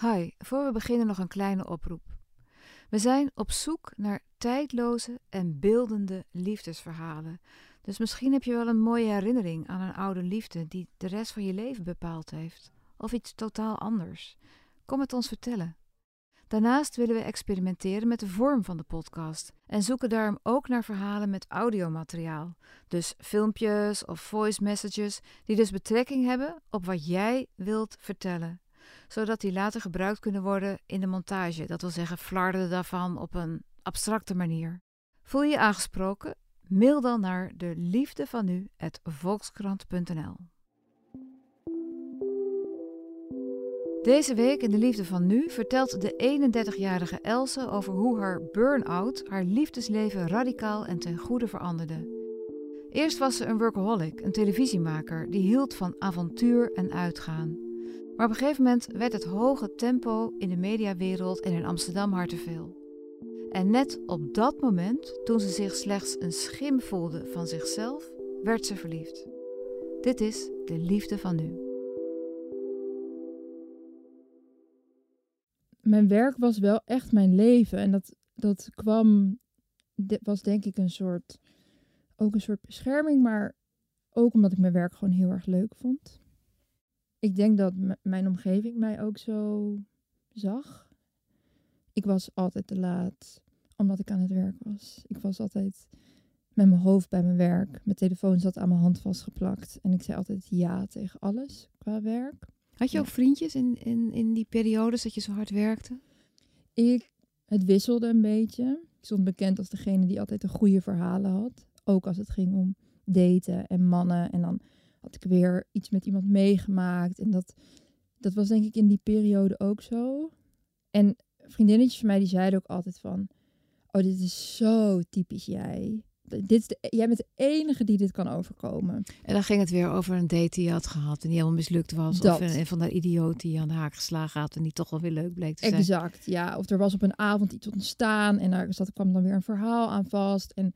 Hi, voor we beginnen nog een kleine oproep. We zijn op zoek naar tijdloze en beeldende liefdesverhalen. Dus misschien heb je wel een mooie herinnering aan een oude liefde die de rest van je leven bepaald heeft. Of iets totaal anders. Kom het ons vertellen. Daarnaast willen we experimenteren met de vorm van de podcast en zoeken daarom ook naar verhalen met audiomateriaal. Dus filmpjes of voice messages die dus betrekking hebben op wat jij wilt vertellen zodat die later gebruikt kunnen worden in de montage. Dat wil zeggen, flarden daarvan op een abstracte manier. Voel je aangesproken? Mail dan naar de liefde van nu volkskrant.nl. Deze week in De Liefde van Nu vertelt de 31-jarige Else over hoe haar burn-out haar liefdesleven radicaal en ten goede veranderde. Eerst was ze een workaholic, een televisiemaker die hield van avontuur en uitgaan. Maar op een gegeven moment werd het hoge tempo in de mediawereld en in Amsterdam hard te veel. En net op dat moment, toen ze zich slechts een schim voelde van zichzelf, werd ze verliefd. Dit is de liefde van nu. Mijn werk was wel echt mijn leven. En dat, dat kwam, dit was denk ik een soort, ook een soort bescherming, maar ook omdat ik mijn werk gewoon heel erg leuk vond ik denk dat mijn omgeving mij ook zo zag. Ik was altijd te laat, omdat ik aan het werk was. Ik was altijd met mijn hoofd bij mijn werk. Mijn telefoon zat aan mijn hand vastgeplakt. En ik zei altijd ja tegen alles qua werk. Had je ook vriendjes in, in, in die periodes dat je zo hard werkte? Ik, het wisselde een beetje. Ik stond bekend als degene die altijd de goede verhalen had. Ook als het ging om daten en mannen. En dan had ik weer iets met iemand meegemaakt. En dat, dat was denk ik in die periode ook zo. En vriendinnetjes van mij die zeiden ook altijd van... Oh, dit is zo typisch jij. Dit is de, jij bent de enige die dit kan overkomen. En dan ging het weer over een date die je had gehad en die helemaal mislukt was. Dat. Of een, van de idioot die je aan de haak geslagen had en die toch wel weer leuk bleek te zijn. Exact, ja. Of er was op een avond iets ontstaan en daar zat, kwam dan weer een verhaal aan vast. En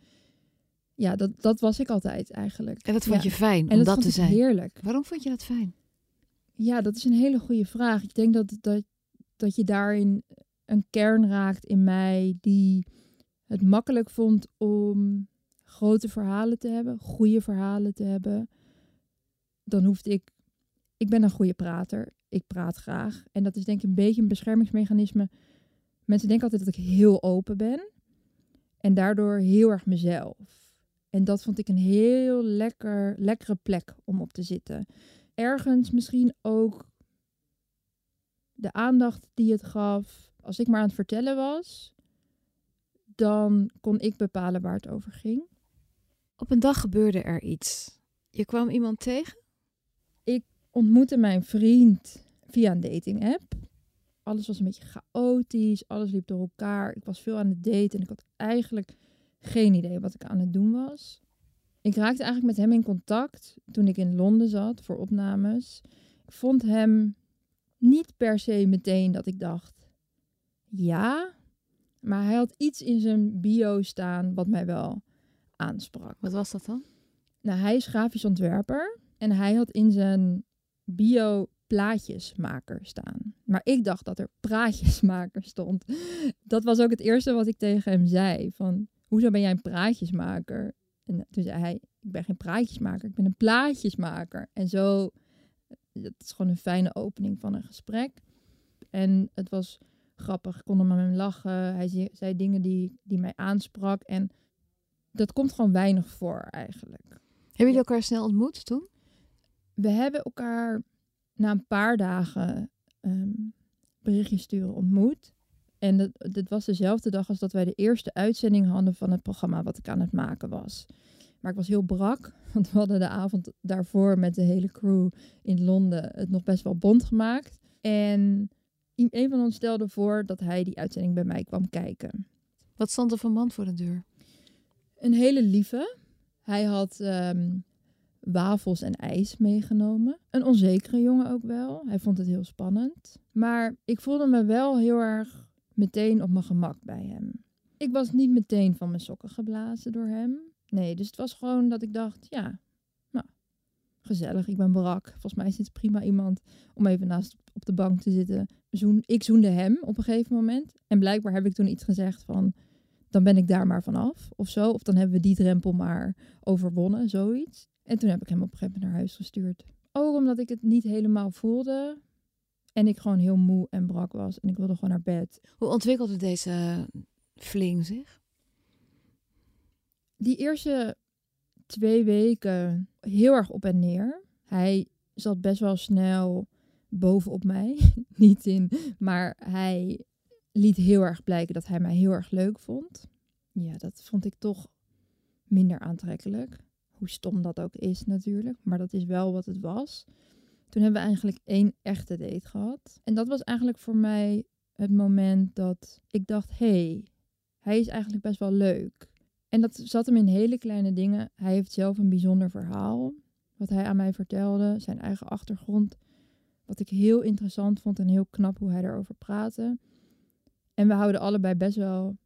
ja, dat, dat was ik altijd eigenlijk. En dat vond je fijn en om dat, dat te zijn? heerlijk. Waarom vond je dat fijn? Ja, dat is een hele goede vraag. Ik denk dat, dat, dat je daarin een kern raakt in mij die het makkelijk vond om grote verhalen te hebben, goede verhalen te hebben. Dan hoefde ik. Ik ben een goede prater. Ik praat graag. En dat is denk ik een beetje een beschermingsmechanisme. Mensen denken altijd dat ik heel open ben. En daardoor heel erg mezelf. En dat vond ik een heel lekker, lekkere plek om op te zitten. Ergens misschien ook de aandacht die het gaf. Als ik maar aan het vertellen was, dan kon ik bepalen waar het over ging. Op een dag gebeurde er iets. Je kwam iemand tegen? Ik ontmoette mijn vriend via een dating app. Alles was een beetje chaotisch, alles liep door elkaar. Ik was veel aan het daten en ik had eigenlijk geen idee wat ik aan het doen was. Ik raakte eigenlijk met hem in contact toen ik in Londen zat voor opnames. Ik vond hem niet per se meteen dat ik dacht, ja, maar hij had iets in zijn bio staan wat mij wel aansprak. Wat was dat dan? Nou, hij is grafisch ontwerper en hij had in zijn bio plaatjesmaker staan. Maar ik dacht dat er praatjesmaker stond. Dat was ook het eerste wat ik tegen hem zei. Van, hoezo ben jij een praatjesmaker? En toen zei hij, ik ben geen praatjesmaker, ik ben een plaatjesmaker. En zo, dat is gewoon een fijne opening van een gesprek. En het was grappig, ik kon er met hem lachen. Hij zei dingen die, die mij aansprak. En dat komt gewoon weinig voor eigenlijk. Hebben jullie elkaar snel ontmoet toen? We hebben elkaar na een paar dagen um, berichtjes sturen ontmoet. En dat, dat was dezelfde dag als dat wij de eerste uitzending hadden van het programma wat ik aan het maken was. Maar ik was heel brak, want we hadden de avond daarvoor met de hele crew in Londen het nog best wel bond gemaakt. En een van ons stelde voor dat hij die uitzending bij mij kwam kijken. Wat stond er van man voor de deur? Een hele lieve. Hij had ehm, wafels en ijs meegenomen. Een onzekere jongen ook wel. Hij vond het heel spannend. Maar ik voelde me wel heel erg meteen op mijn gemak bij hem. Ik was niet meteen van mijn sokken geblazen door hem. Nee, dus het was gewoon dat ik dacht, ja, nou, gezellig, ik ben Barak. Volgens mij is dit prima iemand om even naast op de bank te zitten. Zoen, ik zoende hem op een gegeven moment. En blijkbaar heb ik toen iets gezegd van, dan ben ik daar maar vanaf of zo. Of dan hebben we die drempel maar overwonnen, zoiets. En toen heb ik hem op een gegeven moment naar huis gestuurd. Ook omdat ik het niet helemaal voelde. En ik gewoon heel moe en brak was. En ik wilde gewoon naar bed. Hoe ontwikkelde deze fling zich? Die eerste twee weken heel erg op en neer. Hij zat best wel snel bovenop mij. niet in, maar hij liet heel erg blijken dat hij mij heel erg leuk vond. Ja, dat vond ik toch minder aantrekkelijk. Hoe stom dat ook is natuurlijk, maar dat is wel wat het was. Toen hebben we eigenlijk één echte date gehad. En dat was eigenlijk voor mij het moment dat ik dacht: hé, hey, hij is eigenlijk best wel leuk. En dat zat hem in hele kleine dingen. Hij heeft zelf een bijzonder verhaal. Wat hij aan mij vertelde, zijn eigen achtergrond. Wat ik heel interessant vond en heel knap hoe hij daarover praatte. En we houden allebei best wel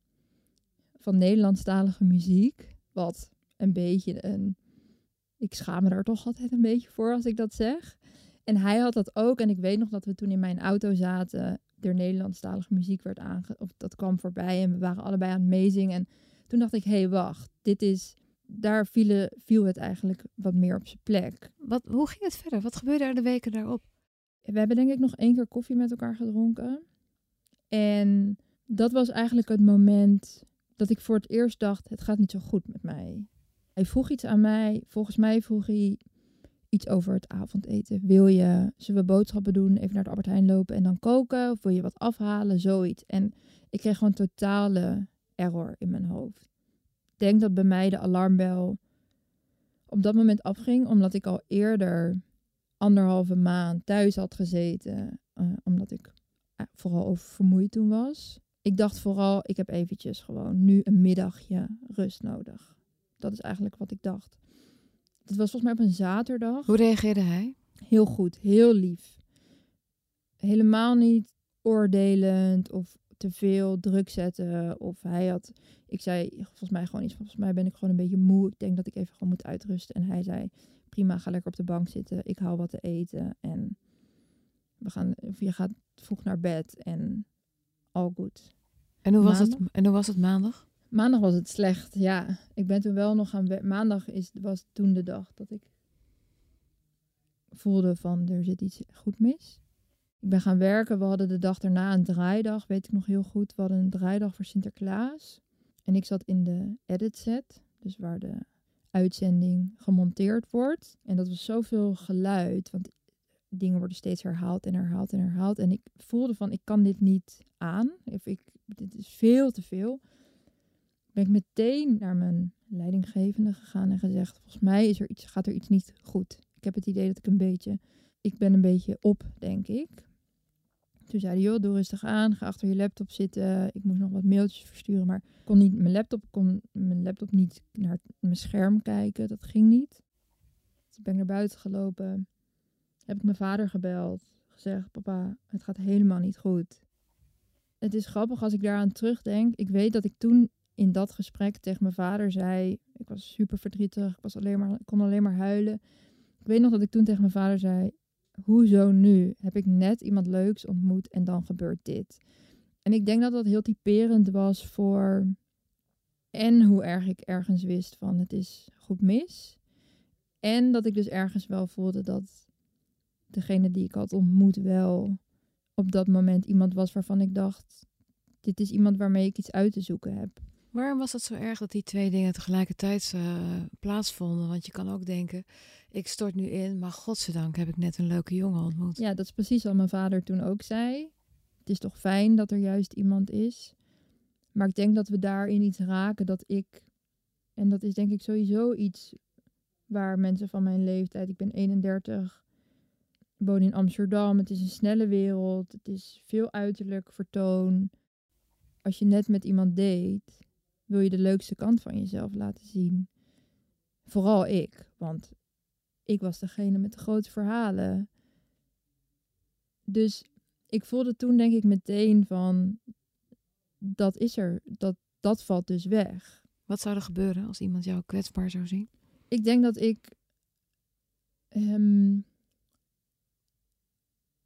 van Nederlandstalige muziek. Wat een beetje een. Ik schaam me daar toch altijd een beetje voor als ik dat zeg. En hij had dat ook. En ik weet nog dat we toen in mijn auto zaten. Er Nederlandstalige muziek werd aange... Of dat kwam voorbij. En we waren allebei aan het meezingen. En toen dacht ik, hé, hey, wacht. Dit is... Daar viel, viel het eigenlijk wat meer op zijn plek. Wat, hoe ging het verder? Wat gebeurde er de weken daarop? We hebben denk ik nog één keer koffie met elkaar gedronken. En dat was eigenlijk het moment dat ik voor het eerst dacht: het gaat niet zo goed met mij. Hij vroeg iets aan mij. Volgens mij vroeg hij iets over het avondeten. Wil je, zullen we boodschappen doen, even naar de Albert Heijn lopen en dan koken? Of wil je wat afhalen? Zoiets. En ik kreeg gewoon totale error in mijn hoofd. Ik denk dat bij mij de alarmbel op dat moment afging, omdat ik al eerder anderhalve maand thuis had gezeten, uh, omdat ik uh, vooral oververmoeid toen was. Ik dacht vooral, ik heb eventjes gewoon nu een middagje rust nodig. Dat is eigenlijk wat ik dacht. Het was volgens mij op een zaterdag. Hoe reageerde hij? Heel goed, heel lief. Helemaal niet oordelend of te veel druk zetten. Of hij had, ik zei volgens mij gewoon iets, volgens mij ben ik gewoon een beetje moe. Ik denk dat ik even gewoon moet uitrusten. En hij zei, prima, ga lekker op de bank zitten. Ik hou wat te eten en we gaan, je gaat vroeg naar bed en al goed. En hoe, was het, en hoe was het maandag? Maandag was het slecht, ja. Ik ben toen wel nog gaan Maandag is, was toen de dag dat ik voelde van er zit iets goed mis. Ik ben gaan werken. We hadden de dag daarna een draaidag, weet ik nog heel goed. We hadden een draaidag voor Sinterklaas. En ik zat in de edit set, dus waar de uitzending gemonteerd wordt. En dat was zoveel geluid, want dingen worden steeds herhaald en herhaald en herhaald. En ik voelde van, ik kan dit niet aan. Ik, dit is veel te veel. Ben ik meteen naar mijn leidinggevende gegaan en gezegd, volgens mij is er iets, gaat er iets niet goed. Ik heb het idee dat ik een beetje, ik ben een beetje op, denk ik. Toen zei hij, joh, doe rustig aan, ga achter je laptop zitten. Ik moest nog wat mailtjes versturen, maar kon niet, mijn laptop kon mijn laptop niet naar mijn scherm kijken. Dat ging niet. Dus ben ik naar buiten gelopen. Heb ik mijn vader gebeld. Gezegd, papa, het gaat helemaal niet goed. Het is grappig als ik daaraan terugdenk. Ik weet dat ik toen in dat gesprek tegen mijn vader zei. Ik was super verdrietig. Ik, was alleen maar, kon alleen maar huilen. Ik weet nog dat ik toen tegen mijn vader zei: Hoezo nu? Heb ik net iemand leuks ontmoet en dan gebeurt dit? En ik denk dat dat heel typerend was voor. En hoe erg ik ergens wist van het is goed mis. En dat ik dus ergens wel voelde dat degene die ik had ontmoet wel op dat moment iemand was waarvan ik dacht: dit is iemand waarmee ik iets uit te zoeken heb. Waarom was het zo erg dat die twee dingen tegelijkertijd uh, plaatsvonden? Want je kan ook denken, ik stort nu in, maar godzijdank heb ik net een leuke jongen ontmoet. Ja, dat is precies wat mijn vader toen ook zei. Het is toch fijn dat er juist iemand is. Maar ik denk dat we daarin iets raken dat ik, en dat is denk ik sowieso iets waar mensen van mijn leeftijd, ik ben 31, woon in Amsterdam, het is een snelle wereld, het is veel uiterlijk vertoon. Als je net met iemand date, wil je de leukste kant van jezelf laten zien. Vooral ik, want ik was degene met de grote verhalen. Dus ik voelde toen denk ik meteen van, dat is er, dat, dat valt dus weg. Wat zou er gebeuren als iemand jou kwetsbaar zou zien? Ik denk dat ik hem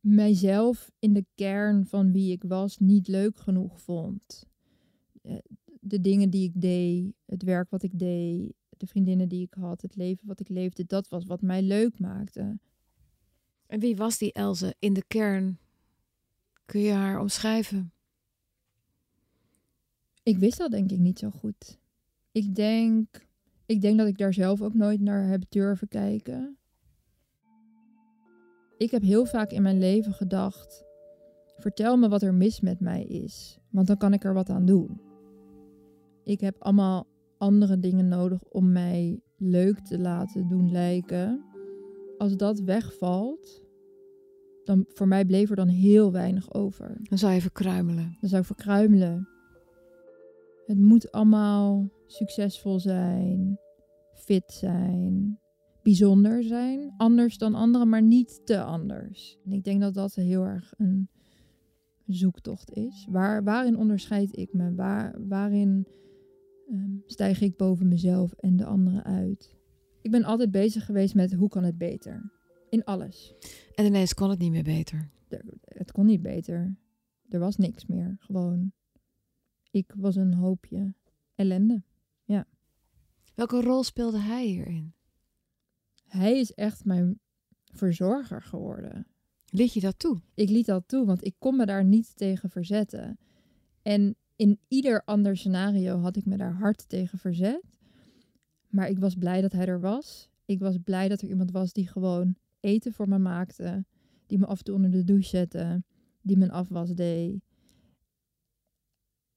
mijzelf in de kern van wie ik was niet leuk genoeg vond. De dingen die ik deed, het werk wat ik deed, de vriendinnen die ik had, het leven wat ik leefde, dat was wat mij leuk maakte. En wie was die Elze in de kern? Kun je haar omschrijven? Ik wist dat denk ik niet zo goed. Ik denk, ik denk dat ik daar zelf ook nooit naar heb durven kijken. Ik heb heel vaak in mijn leven gedacht: vertel me wat er mis met mij is, want dan kan ik er wat aan doen. Ik heb allemaal andere dingen nodig om mij leuk te laten doen lijken. Als dat wegvalt, dan voor mij bleef er dan heel weinig over. Dan zou je verkruimelen. Dan zou ik verkruimelen. Het moet allemaal succesvol zijn, fit zijn, bijzonder zijn, anders dan anderen, maar niet te anders. En ik denk dat dat heel erg een zoektocht is. Waar, waarin onderscheid ik me? Waar, waarin ehm, stijg ik boven mezelf en de anderen uit? Ik ben altijd bezig geweest met hoe kan het beter? In alles. En ineens kon het niet meer beter. Er- het kon niet beter. Er was niks meer. Gewoon. Ik was een hoopje ellende. Welke rol speelde hij hierin? Hij is echt mijn verzorger geworden. Liet je dat toe? Ik liet dat toe, want ik kon me daar niet tegen verzetten. En in ieder ander scenario had ik me daar hard tegen verzet. Maar ik was blij dat hij er was. Ik was blij dat er iemand was die gewoon eten voor me maakte. Die me af en toe onder de douche zette. Die mijn afwas deed.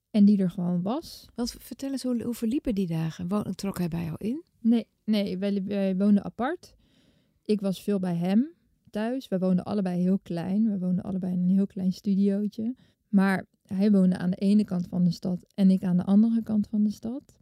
En die er gewoon was. Want vertel eens, hoe, hoe verliepen die dagen? Wo- trok hij bij jou in? Nee, nee wij, wij woonden apart. Ik was veel bij hem thuis. We woonden allebei heel klein. We woonden allebei in een heel klein studiootje. Maar hij woonde aan de ene kant van de stad en ik aan de andere kant van de stad.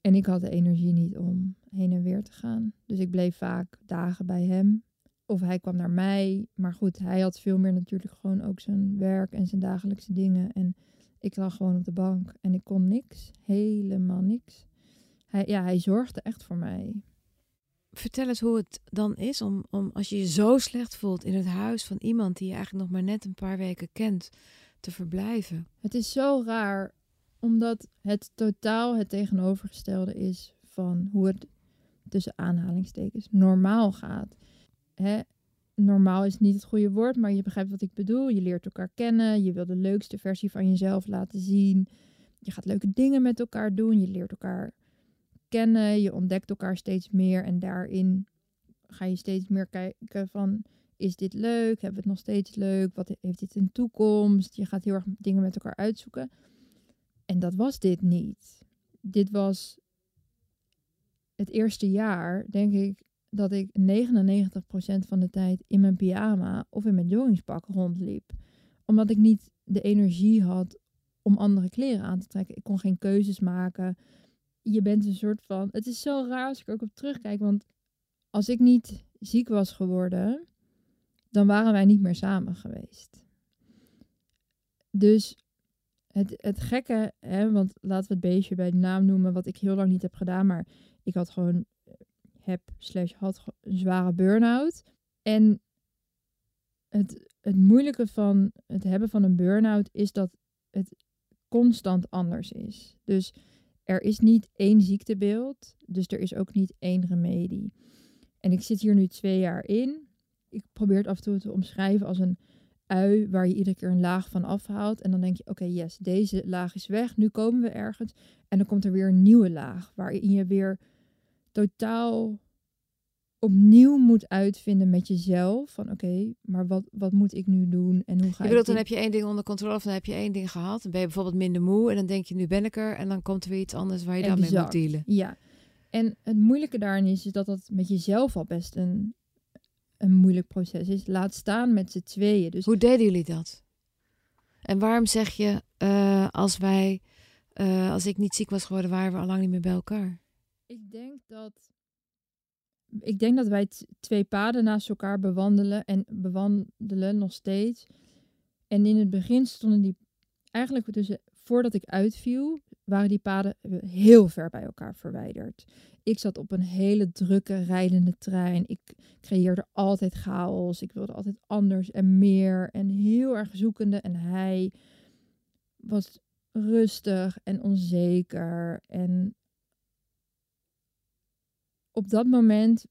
En ik had de energie niet om heen en weer te gaan. Dus ik bleef vaak dagen bij hem. Of hij kwam naar mij. Maar goed, hij had veel meer natuurlijk gewoon ook zijn werk en zijn dagelijkse dingen. En ik lag gewoon op de bank en ik kon niks. Helemaal niks. Hij, ja, hij zorgde echt voor mij. Vertel eens hoe het dan is om, om als je je zo slecht voelt in het huis van iemand die je eigenlijk nog maar net een paar weken kent, te verblijven. Het is zo raar, omdat het totaal het tegenovergestelde is van hoe het tussen aanhalingstekens normaal gaat. Hè? Normaal is niet het goede woord, maar je begrijpt wat ik bedoel. Je leert elkaar kennen, je wil de leukste versie van jezelf laten zien. Je gaat leuke dingen met elkaar doen, je leert elkaar kennen, je ontdekt elkaar steeds meer en daarin ga je steeds meer kijken van is dit leuk? Hebben we het nog steeds leuk? Wat heeft dit een toekomst? Je gaat heel erg dingen met elkaar uitzoeken. En dat was dit niet. Dit was het eerste jaar, denk ik, dat ik 99% van de tijd in mijn pyjama of in mijn joggingspak rondliep. Omdat ik niet de energie had om andere kleren aan te trekken. Ik kon geen keuzes maken. Je bent een soort van. Het is zo raar als ik er ook op terugkijk. Want als ik niet ziek was geworden, dan waren wij niet meer samen geweest. Dus het, het gekke, hè, want laten we het beestje bij de naam noemen, wat ik heel lang niet heb gedaan, maar ik had gewoon, heb slash had een zware burn-out. En het, het moeilijke van het hebben van een burn-out is dat het constant anders is. Dus er is niet één ziektebeeld, dus er is ook niet één remedie. En ik zit hier nu twee jaar in. Ik probeer het af en toe te omschrijven als een ui waar je iedere keer een laag van afhaalt. En dan denk je, oké, yes, deze laag is weg. Nu komen we ergens. En dan komt er weer een nieuwe laag waarin je weer totaal opnieuw moet uitvinden met jezelf. Van oké, maar wat, wat moet ik nu doen en hoe ga Je ik bedoelt, dan heb je één ding onder controle of dan heb je één ding gehad. Dan ben je bijvoorbeeld minder moe en dan denk je, nu ben ik er. En dan komt er weer iets anders waar je dan mee moet dealen. Ja, en het moeilijke daarin is, is dat dat met jezelf al best een, een moeilijk proces is. Laat staan met z'n tweeën. Dus Hoe deden jullie dat? En waarom zeg je, eh, als wij, eh, als ik niet ziek was geworden, waren we al lang niet meer bij elkaar? ik denk dat. Ik denk dat wij twee paden naast elkaar bewandelen en bewandelen nog steeds. En in het begin stonden die eigenlijk tussen, voordat ik uitviel, waren die paden heel ver bij elkaar verwijderd. Ik zat op een hele drukke rijdende trein. Ik creëerde altijd chaos. Ik wilde altijd anders en meer en heel erg zoekende. En hij was rustig en onzeker. En op dat moment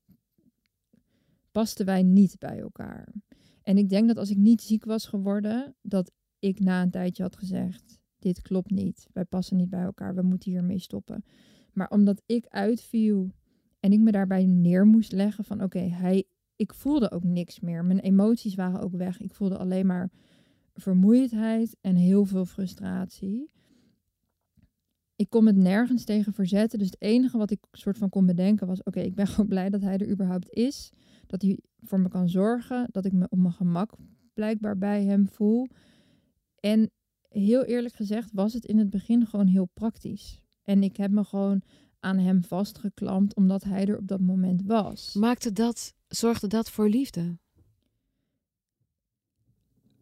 pasten wij niet bij elkaar. En ik denk dat als ik niet ziek was geworden, dat ik na een tijdje had gezegd: Dit klopt niet. Wij passen niet bij elkaar. We moeten hiermee stoppen. Maar omdat ik uitviel en ik me daarbij neer moest leggen van oké, hij, ik voelde ook niks meer. Mijn emoties waren ook weg. Ik voelde alleen maar vermoeidheid en heel veel frustratie. Ik kon het nergens tegen verzetten. Dus het enige wat ik soort van kon bedenken was: oké, ik ben gewoon blij dat hij er überhaupt is. Dat hij voor me kan zorgen. Dat ik me op mijn gemak blijkbaar bij hem voel. En heel eerlijk gezegd was het in het begin gewoon heel praktisch. En ik heb me gewoon aan hem vastgeklampt omdat hij er op dat moment was. Maakte dat, zorgde dat voor liefde?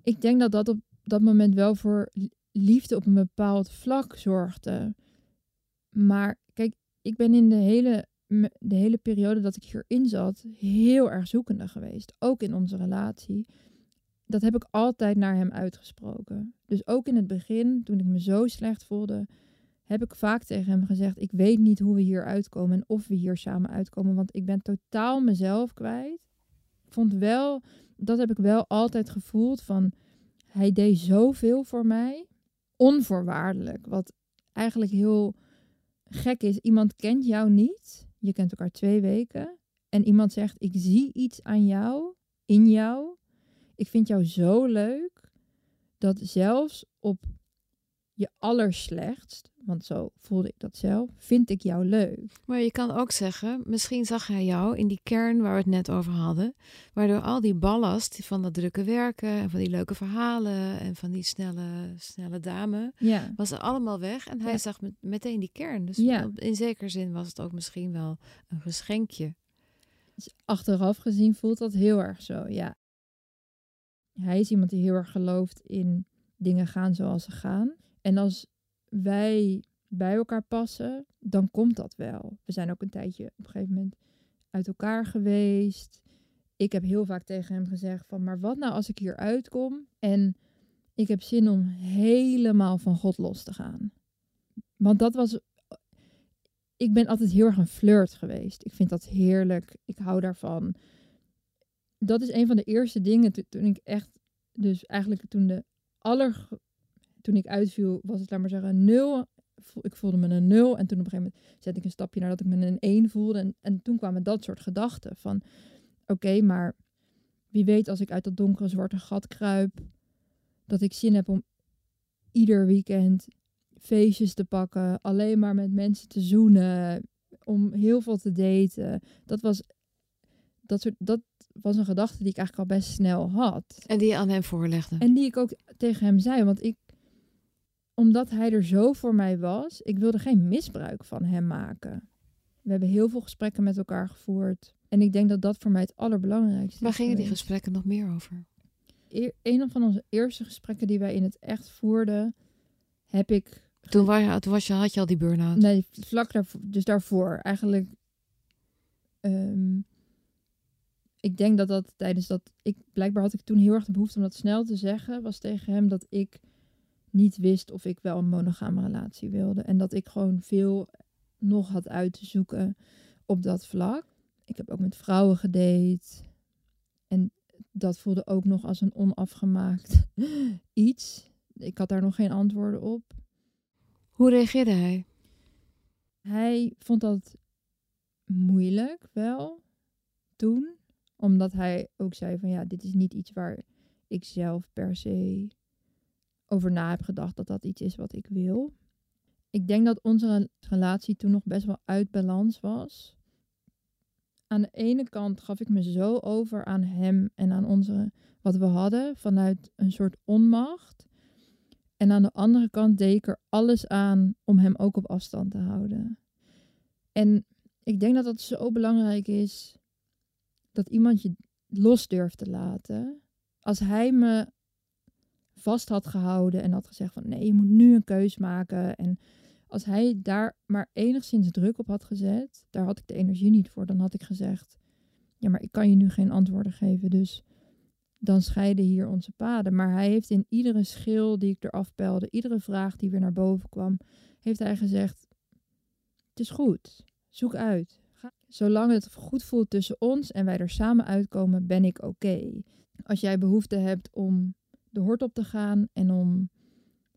Ik denk dat dat op dat moment wel voor liefde op een bepaald vlak zorgde. Maar kijk, ik ben in de hele, de hele periode dat ik hierin zat heel erg zoekende geweest. Ook in onze relatie. Dat heb ik altijd naar hem uitgesproken. Dus ook in het begin, toen ik me zo slecht voelde, heb ik vaak tegen hem gezegd: Ik weet niet hoe we hier uitkomen en of we hier samen uitkomen, want ik ben totaal mezelf kwijt. Vond wel, dat heb ik wel altijd gevoeld van hij deed zoveel voor mij, onvoorwaardelijk. Wat eigenlijk heel gek is. Iemand kent jou niet, je kent elkaar twee weken, en iemand zegt: Ik zie iets aan jou, in jou. Ik vind jou zo leuk dat zelfs op je allerslechtst, want zo voelde ik dat zelf, vind ik jou leuk. Maar je kan ook zeggen, misschien zag hij jou in die kern waar we het net over hadden, waardoor al die ballast van dat drukke werken en van die leuke verhalen en van die snelle, snelle dame, ja. was er allemaal weg en hij Ja. zag met- meteen die kern. Dus Ja. in zekere zin was het ook misschien wel een geschenkje. Dus achteraf gezien voelt dat heel erg zo, ja. Hij is iemand die heel erg gelooft in dingen gaan zoals ze gaan. En als wij bij elkaar passen, dan komt dat wel. We zijn ook een tijdje op een gegeven moment uit elkaar geweest. Ik heb heel vaak tegen hem gezegd van, maar wat nou als ik hier uitkom en ik heb zin om helemaal van God los te gaan. Want dat was ik ben altijd heel erg een flirt geweest. Ik vind dat heerlijk. Ik hou daarvan. Dat is een van de eerste dingen to- toen ik echt, dus eigenlijk toen de aller, toen ik uitviel, was het, laat maar zeggen, een nul. Ik voelde me een nul en toen op een gegeven moment zette ik een stapje naar dat ik me een één voelde. En, en toen kwamen dat soort gedachten van, oké, maar wie weet als ik uit dat donkere zwarte gat kruip, dat ik zin heb om ieder weekend feestjes te pakken, alleen maar met mensen te zoenen, om heel veel te daten. Dat was, dat soort, dat was een gedachte die ik eigenlijk al best snel had. En die je aan hem voorlegde. En die ik ook tegen hem zei, want ik, omdat hij er zo voor mij was, ik wilde geen misbruik van hem maken. We hebben heel veel gesprekken met elkaar gevoerd. En ik denk dat dat voor mij het allerbelangrijkste Waar is gingen die gesprekken nog meer over? Een van onze eerste gesprekken die wij in het echt voerden, heb ik Toen, was je, toen was je, had je al die burn-out. Nee, vlak daarvoor. Dus daarvoor. Eigenlijk. ehm, ik denk dat dat tijdens dat. Ik, blijkbaar had ik toen heel erg de behoefte om dat snel te zeggen. Was tegen hem dat ik niet wist of ik wel een monogame relatie wilde. En dat ik gewoon veel nog had uit te zoeken op dat vlak. Ik heb ook met vrouwen gedate. En dat voelde ook nog als een onafgemaakt iets. Ik had daar nog geen antwoorden op. Hoe reageerde hij? Hij vond dat moeilijk wel toen. Omdat hij ook zei van ja, dit is niet iets waar ik zelf per se over na heb gedacht dat dat iets is wat ik wil. Ik denk dat onze relatie toen nog best wel uit balans was. Aan de ene kant gaf ik me zo over aan hem en aan onze wat we hadden vanuit een soort onmacht. En aan de andere kant deed ik er alles aan om hem ook op afstand te houden. En ik denk dat dat zo belangrijk is dat iemand je los durft te laten. Als hij me vast had gehouden en had gezegd van nee, je moet nu een keus maken. En als hij daar maar enigszins druk op had gezet, daar had ik de energie niet voor. Dan had ik gezegd: Ja, maar ik kan je nu geen antwoorden geven. Dus dan scheiden hier onze paden. Maar hij heeft in iedere schil die ik eraf pelde, iedere vraag die weer naar boven kwam, heeft hij gezegd: Het is goed, zoek uit. Zolang het goed voelt tussen ons en wij er samen uitkomen, ben ik oké. Als jij behoefte hebt om de hort op te gaan en om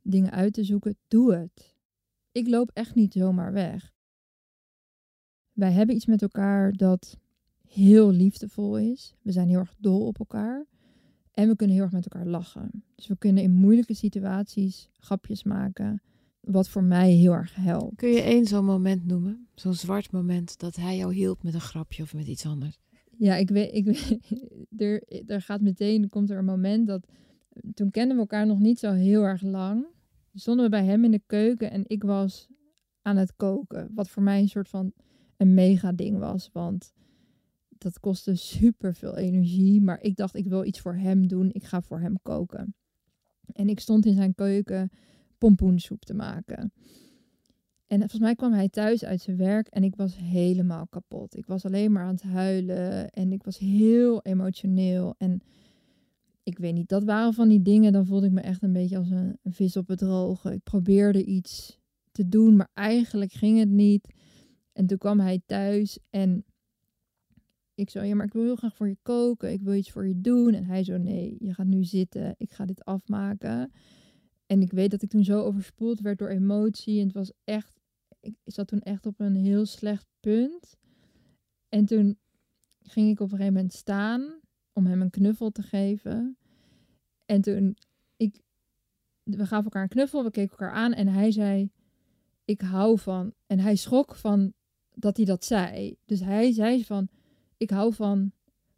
dingen uit te zoeken, doe het. Ik loop echt niet zomaar weg. Wij hebben iets met elkaar dat heel liefdevol is. We zijn heel erg dol op elkaar. En we kunnen heel erg met elkaar lachen. Dus we kunnen in moeilijke situaties grapjes maken. Wat voor mij heel erg helpt. Kun je één zo'n moment noemen? Zo'n zwart moment dat hij jou hielp met een grapje of met iets anders? Ja, ik weet, ik weet er, er gaat meteen, komt er een moment dat, toen kenden we elkaar nog niet zo heel erg lang. Stonden we bij hem in de keuken en ik was aan het koken. Wat voor mij een soort van een mega ding was, want dat kostte super veel energie. Maar ik dacht, ik wil iets voor hem doen. Ik ga voor hem koken. En ik stond in zijn keuken pompoensoep te maken. En volgens mij kwam hij thuis uit zijn werk en ik was helemaal kapot. Ik was alleen maar aan het huilen en ik was heel emotioneel. En ik weet niet, dat waren van die dingen, dan voelde ik me echt een beetje als een, vis op het droge. Ik probeerde iets te doen, maar eigenlijk ging het niet. En toen kwam hij thuis en ik zo, ja, maar ik wil heel graag voor je koken. Ik wil iets voor je doen. En hij zo, nee, je gaat nu zitten. Ik ga dit afmaken. En ik weet dat ik toen zo overspoeld werd door emotie. En het was echt, ik zat toen echt op een heel slecht punt. En toen ging ik op een gegeven moment staan om hem een knuffel te geven. En toen, ik, we gaven elkaar een knuffel, we keken elkaar aan en hij zei, ik hou van. En hij schrok van dat hij dat zei. Dus hij zei van, ik hou van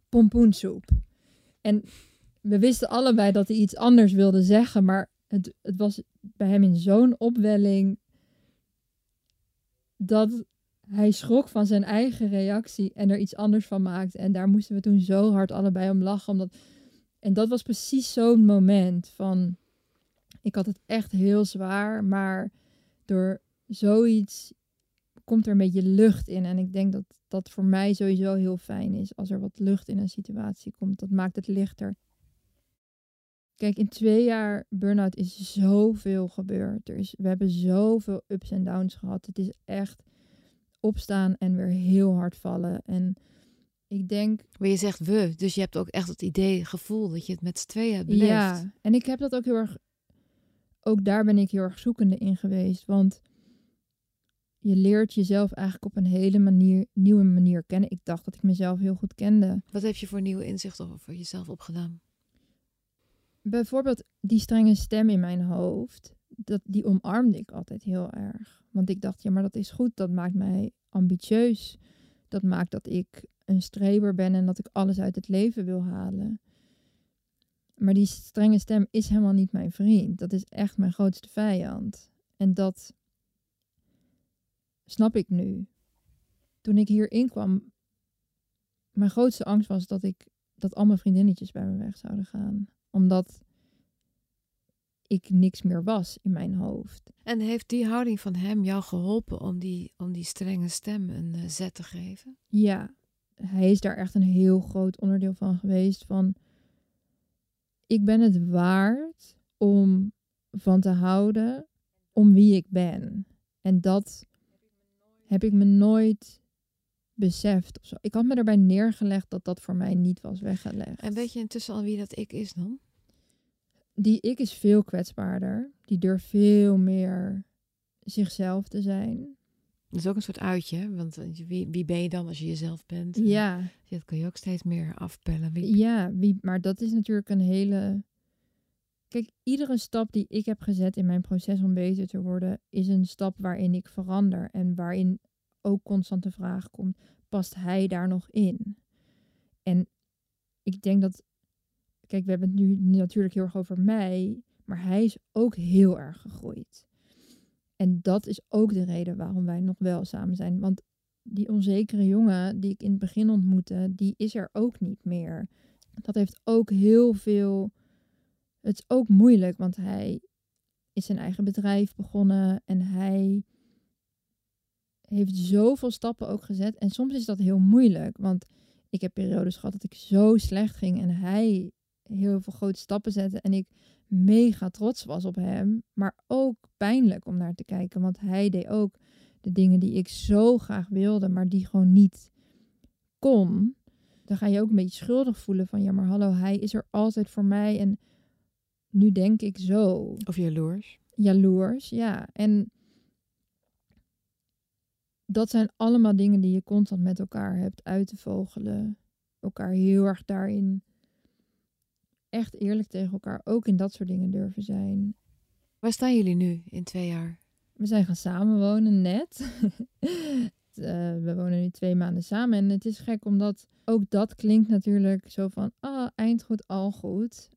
pompoensoep. En we wisten allebei dat hij iets anders wilde zeggen, maar het, het was bij hem in zo'n opwelling dat hij schrok van zijn eigen reactie en er iets anders van maakte. En daar moesten we toen zo hard allebei om lachen. Omdat... En dat was precies zo'n moment van... Ik had het echt heel zwaar, maar door zoiets komt er een beetje lucht in. En ik denk dat dat voor mij sowieso heel fijn is. Als er wat lucht in een situatie komt, dat maakt het lichter. Kijk, in twee jaar burn-out is zoveel gebeurd. Er is, we hebben zoveel ups en downs gehad. Het is echt opstaan en weer heel hard vallen. En ik denk. Maar je zegt we, dus je hebt ook echt het idee, gevoel dat je het met z'n tweeën hebt beleefd. Ja, en ik heb dat ook heel erg. Ook daar ben ik heel erg zoekende in geweest. Want je leert jezelf eigenlijk op een hele manier, nieuwe manier kennen. Ik dacht dat ik mezelf heel goed kende. Wat heb je voor nieuwe inzichten over jezelf opgedaan? Bijvoorbeeld die strenge stem in mijn hoofd. Dat, die omarmde ik altijd heel erg. Want ik dacht, ja, maar dat is goed. Dat maakt mij ambitieus. Dat maakt dat ik een streber ben en dat ik alles uit het leven wil halen. Maar die strenge stem is helemaal niet mijn vriend. Dat is echt mijn grootste vijand. En dat snap ik nu. Toen ik hierin kwam, mijn grootste angst was dat ik dat al mijn vriendinnetjes bij me weg zouden gaan. Omdat ik niks meer was in mijn hoofd. En heeft die houding van hem jou geholpen om die, om die strenge stem een uh, zet te geven? Ja, hij is daar echt een heel groot onderdeel van geweest. Van ik ben het waard om van te houden om wie ik ben. En dat heb ik me nooit beseft. Of zo. Ik had me erbij neergelegd dat dat voor mij niet was weggelegd. En weet je intussen al wie dat ik is dan? Die ik is veel kwetsbaarder. Die durft veel meer zichzelf te zijn. Dat is ook een soort uitje, want wie, wie ben je dan als je jezelf bent? Ja. Dat kun je ook steeds meer afpellen. Wie... Ja, wie, maar dat is natuurlijk een hele Kijk, iedere stap die ik heb gezet in mijn proces om beter te worden, is een stap waarin ik verander en waarin ook constant de vraag komt: past hij daar nog in? En ik denk dat, kijk, we hebben het nu natuurlijk heel erg over mij, maar hij is ook heel erg gegroeid. En dat is ook de reden waarom wij nog wel samen zijn. Want die onzekere jongen die ik in het begin ontmoette, die is er ook niet meer. Dat heeft ook heel veel het is ook moeilijk, want hij is zijn eigen bedrijf begonnen en hij heeft zoveel stappen ook gezet. En soms is dat heel moeilijk. Want ik heb periodes gehad dat ik zo slecht ging. En hij heel veel grote stappen zette. En ik mega trots was op hem. Maar ook pijnlijk om naar te kijken. Want hij deed ook de dingen die ik zo graag wilde. Maar die gewoon niet kon. Dan ga je ook een beetje schuldig voelen van ja, maar hallo, hij is er altijd voor mij. En nu denk ik zo. Of jaloers. Jaloers, ja. En dat zijn allemaal dingen die je constant met elkaar hebt uit te vogelen. Elkaar heel erg daarin echt eerlijk tegen elkaar ook in dat soort dingen durven zijn. Waar staan jullie nu in twee jaar? We zijn gaan samenwonen net. Eh, we wonen nu twee maanden samen. En het is gek omdat ook dat klinkt natuurlijk zo van, ah, eind goed, al goed.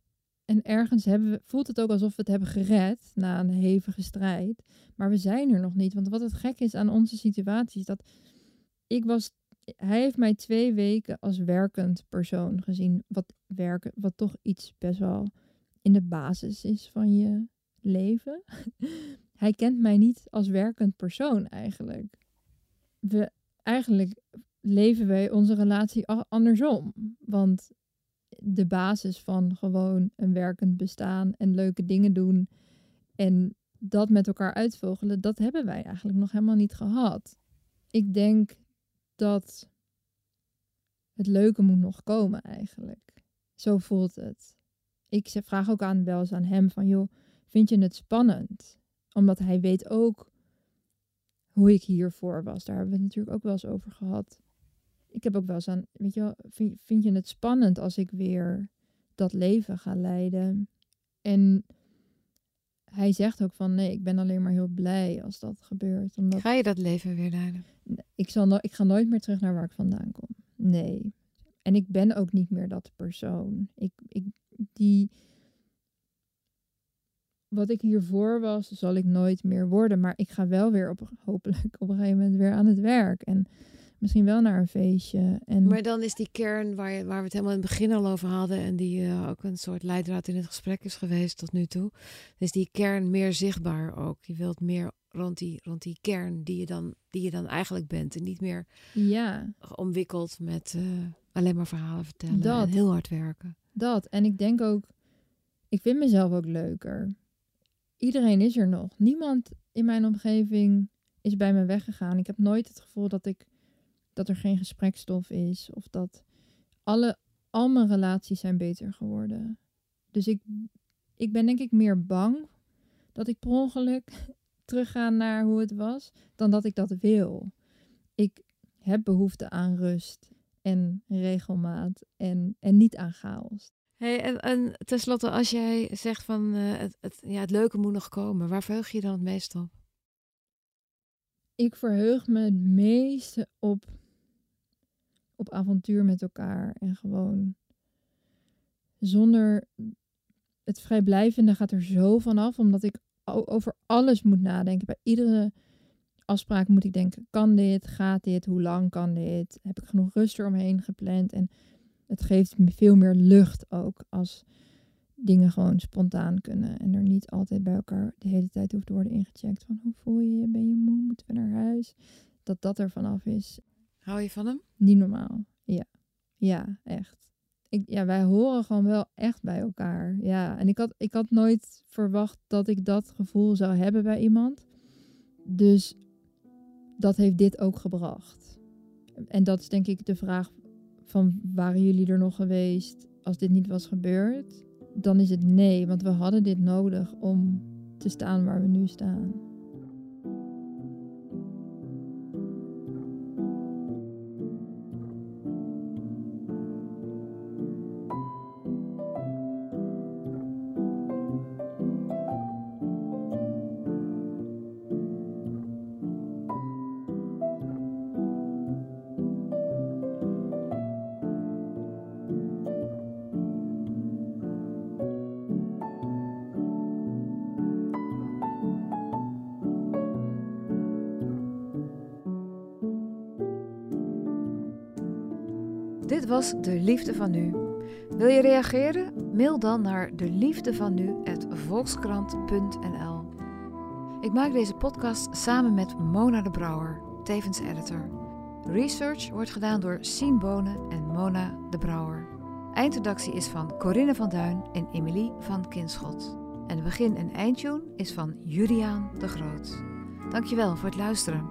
En ergens hebben we, voelt het ook alsof we het hebben gered na een hevige strijd. Maar we zijn er nog niet. Want wat het gek is aan onze situatie is dat ik was. Hij heeft mij twee weken als werkend persoon gezien. Wat werken, wat toch iets best wel in de basis is van je leven. hij kent mij niet als werkend persoon eigenlijk. We eigenlijk leven wij onze relatie andersom. Want de basis van gewoon een werkend bestaan en leuke dingen doen en dat met elkaar uitvogelen, dat hebben wij eigenlijk nog helemaal niet gehad. Ik denk dat het leuke moet nog komen eigenlijk. Zo voelt het. Ik vraag ook aan wel eens aan hem van joh, vind je het spannend? Omdat hij weet ook hoe ik hiervoor was. Daar hebben we het natuurlijk ook wel eens over gehad ik heb ook wel eens aan, weet je wel, vind, vind je het spannend als ik weer dat leven ga leiden? En hij zegt ook van nee, ik ben alleen maar heel blij als dat gebeurt. Omdat ga je dat leven weer leiden? Ik, zal ik ga nooit meer terug naar waar ik vandaan kom. Nee. En ik ben ook niet meer dat persoon. Ik, ik, die, wat ik hiervoor was, zal ik nooit meer worden. Maar ik ga wel weer op, hopelijk op een gegeven moment weer aan het werk. En misschien wel naar een feestje. En... Maar dan is die kern waar, je, waar we het helemaal in het begin al over hadden en die uh, ook een soort leidraad in het gesprek is geweest tot nu toe, is die kern meer zichtbaar ook. Je wilt meer rond die, rond die kern die je, dan, die je dan eigenlijk bent en niet meer ja. omwikkeld met uh, alleen maar verhalen vertellen dat, en heel hard werken. Dat. En ik denk ook, ik vind mezelf ook leuker. Iedereen is er nog. Niemand in mijn omgeving is bij me weggegaan. Ik heb nooit het gevoel dat ik dat er geen gesprekstof is of dat alle, al mijn relaties zijn beter geworden. Dus ik, ik ben denk ik meer bang dat ik per ongeluk terugga naar hoe het was, dan dat ik dat wil. Ik heb behoefte aan rust en regelmaat en, en niet aan chaos. Hey, en, en tenslotte, als jij zegt van uh, het, het, ja, het leuke moet nog komen, waar verheug je dan het meest op? Ik verheug me het meeste op op avontuur met elkaar. En gewoon zonder het vrijblijvende gaat er zo vanaf, omdat ik over alles moet nadenken. Bij iedere afspraak moet ik denken: kan dit? Gaat dit? Hoe lang kan dit? Heb ik genoeg rust eromheen gepland? En het geeft me veel meer lucht ook als dingen gewoon spontaan kunnen en er niet altijd bij elkaar de hele tijd hoeft te worden ingecheckt van hoe voel je je? Ben je moe? Moeten we naar huis? Dat dat er vanaf is. Hou je van hem? Niet normaal. Ja. Ja, echt. Ik, ja, wij horen gewoon wel echt bij elkaar. Ja, en ik had, ik had nooit verwacht dat ik dat gevoel zou hebben bij iemand. Dus dat heeft dit ook gebracht. En dat is denk ik de vraag van waren jullie er nog geweest als dit niet was gebeurd? Dan is het nee, want we hadden dit nodig om te staan waar we nu staan. Was De Liefde van Nu. Wil je reageren? Mail dan naar deliefdevanu@volkskrant.nl. Ik maak deze podcast samen met Mona de Brouwer. tevens editor. Research wordt gedaan door Sien Bonen en Mona de Brouwer. Eindredactie is van Corinne van Duin en Emilie van Kinschot. En de begin- en eindtune is van Juliaan de Groot. Dankjewel voor het luisteren.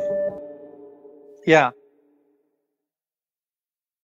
ja.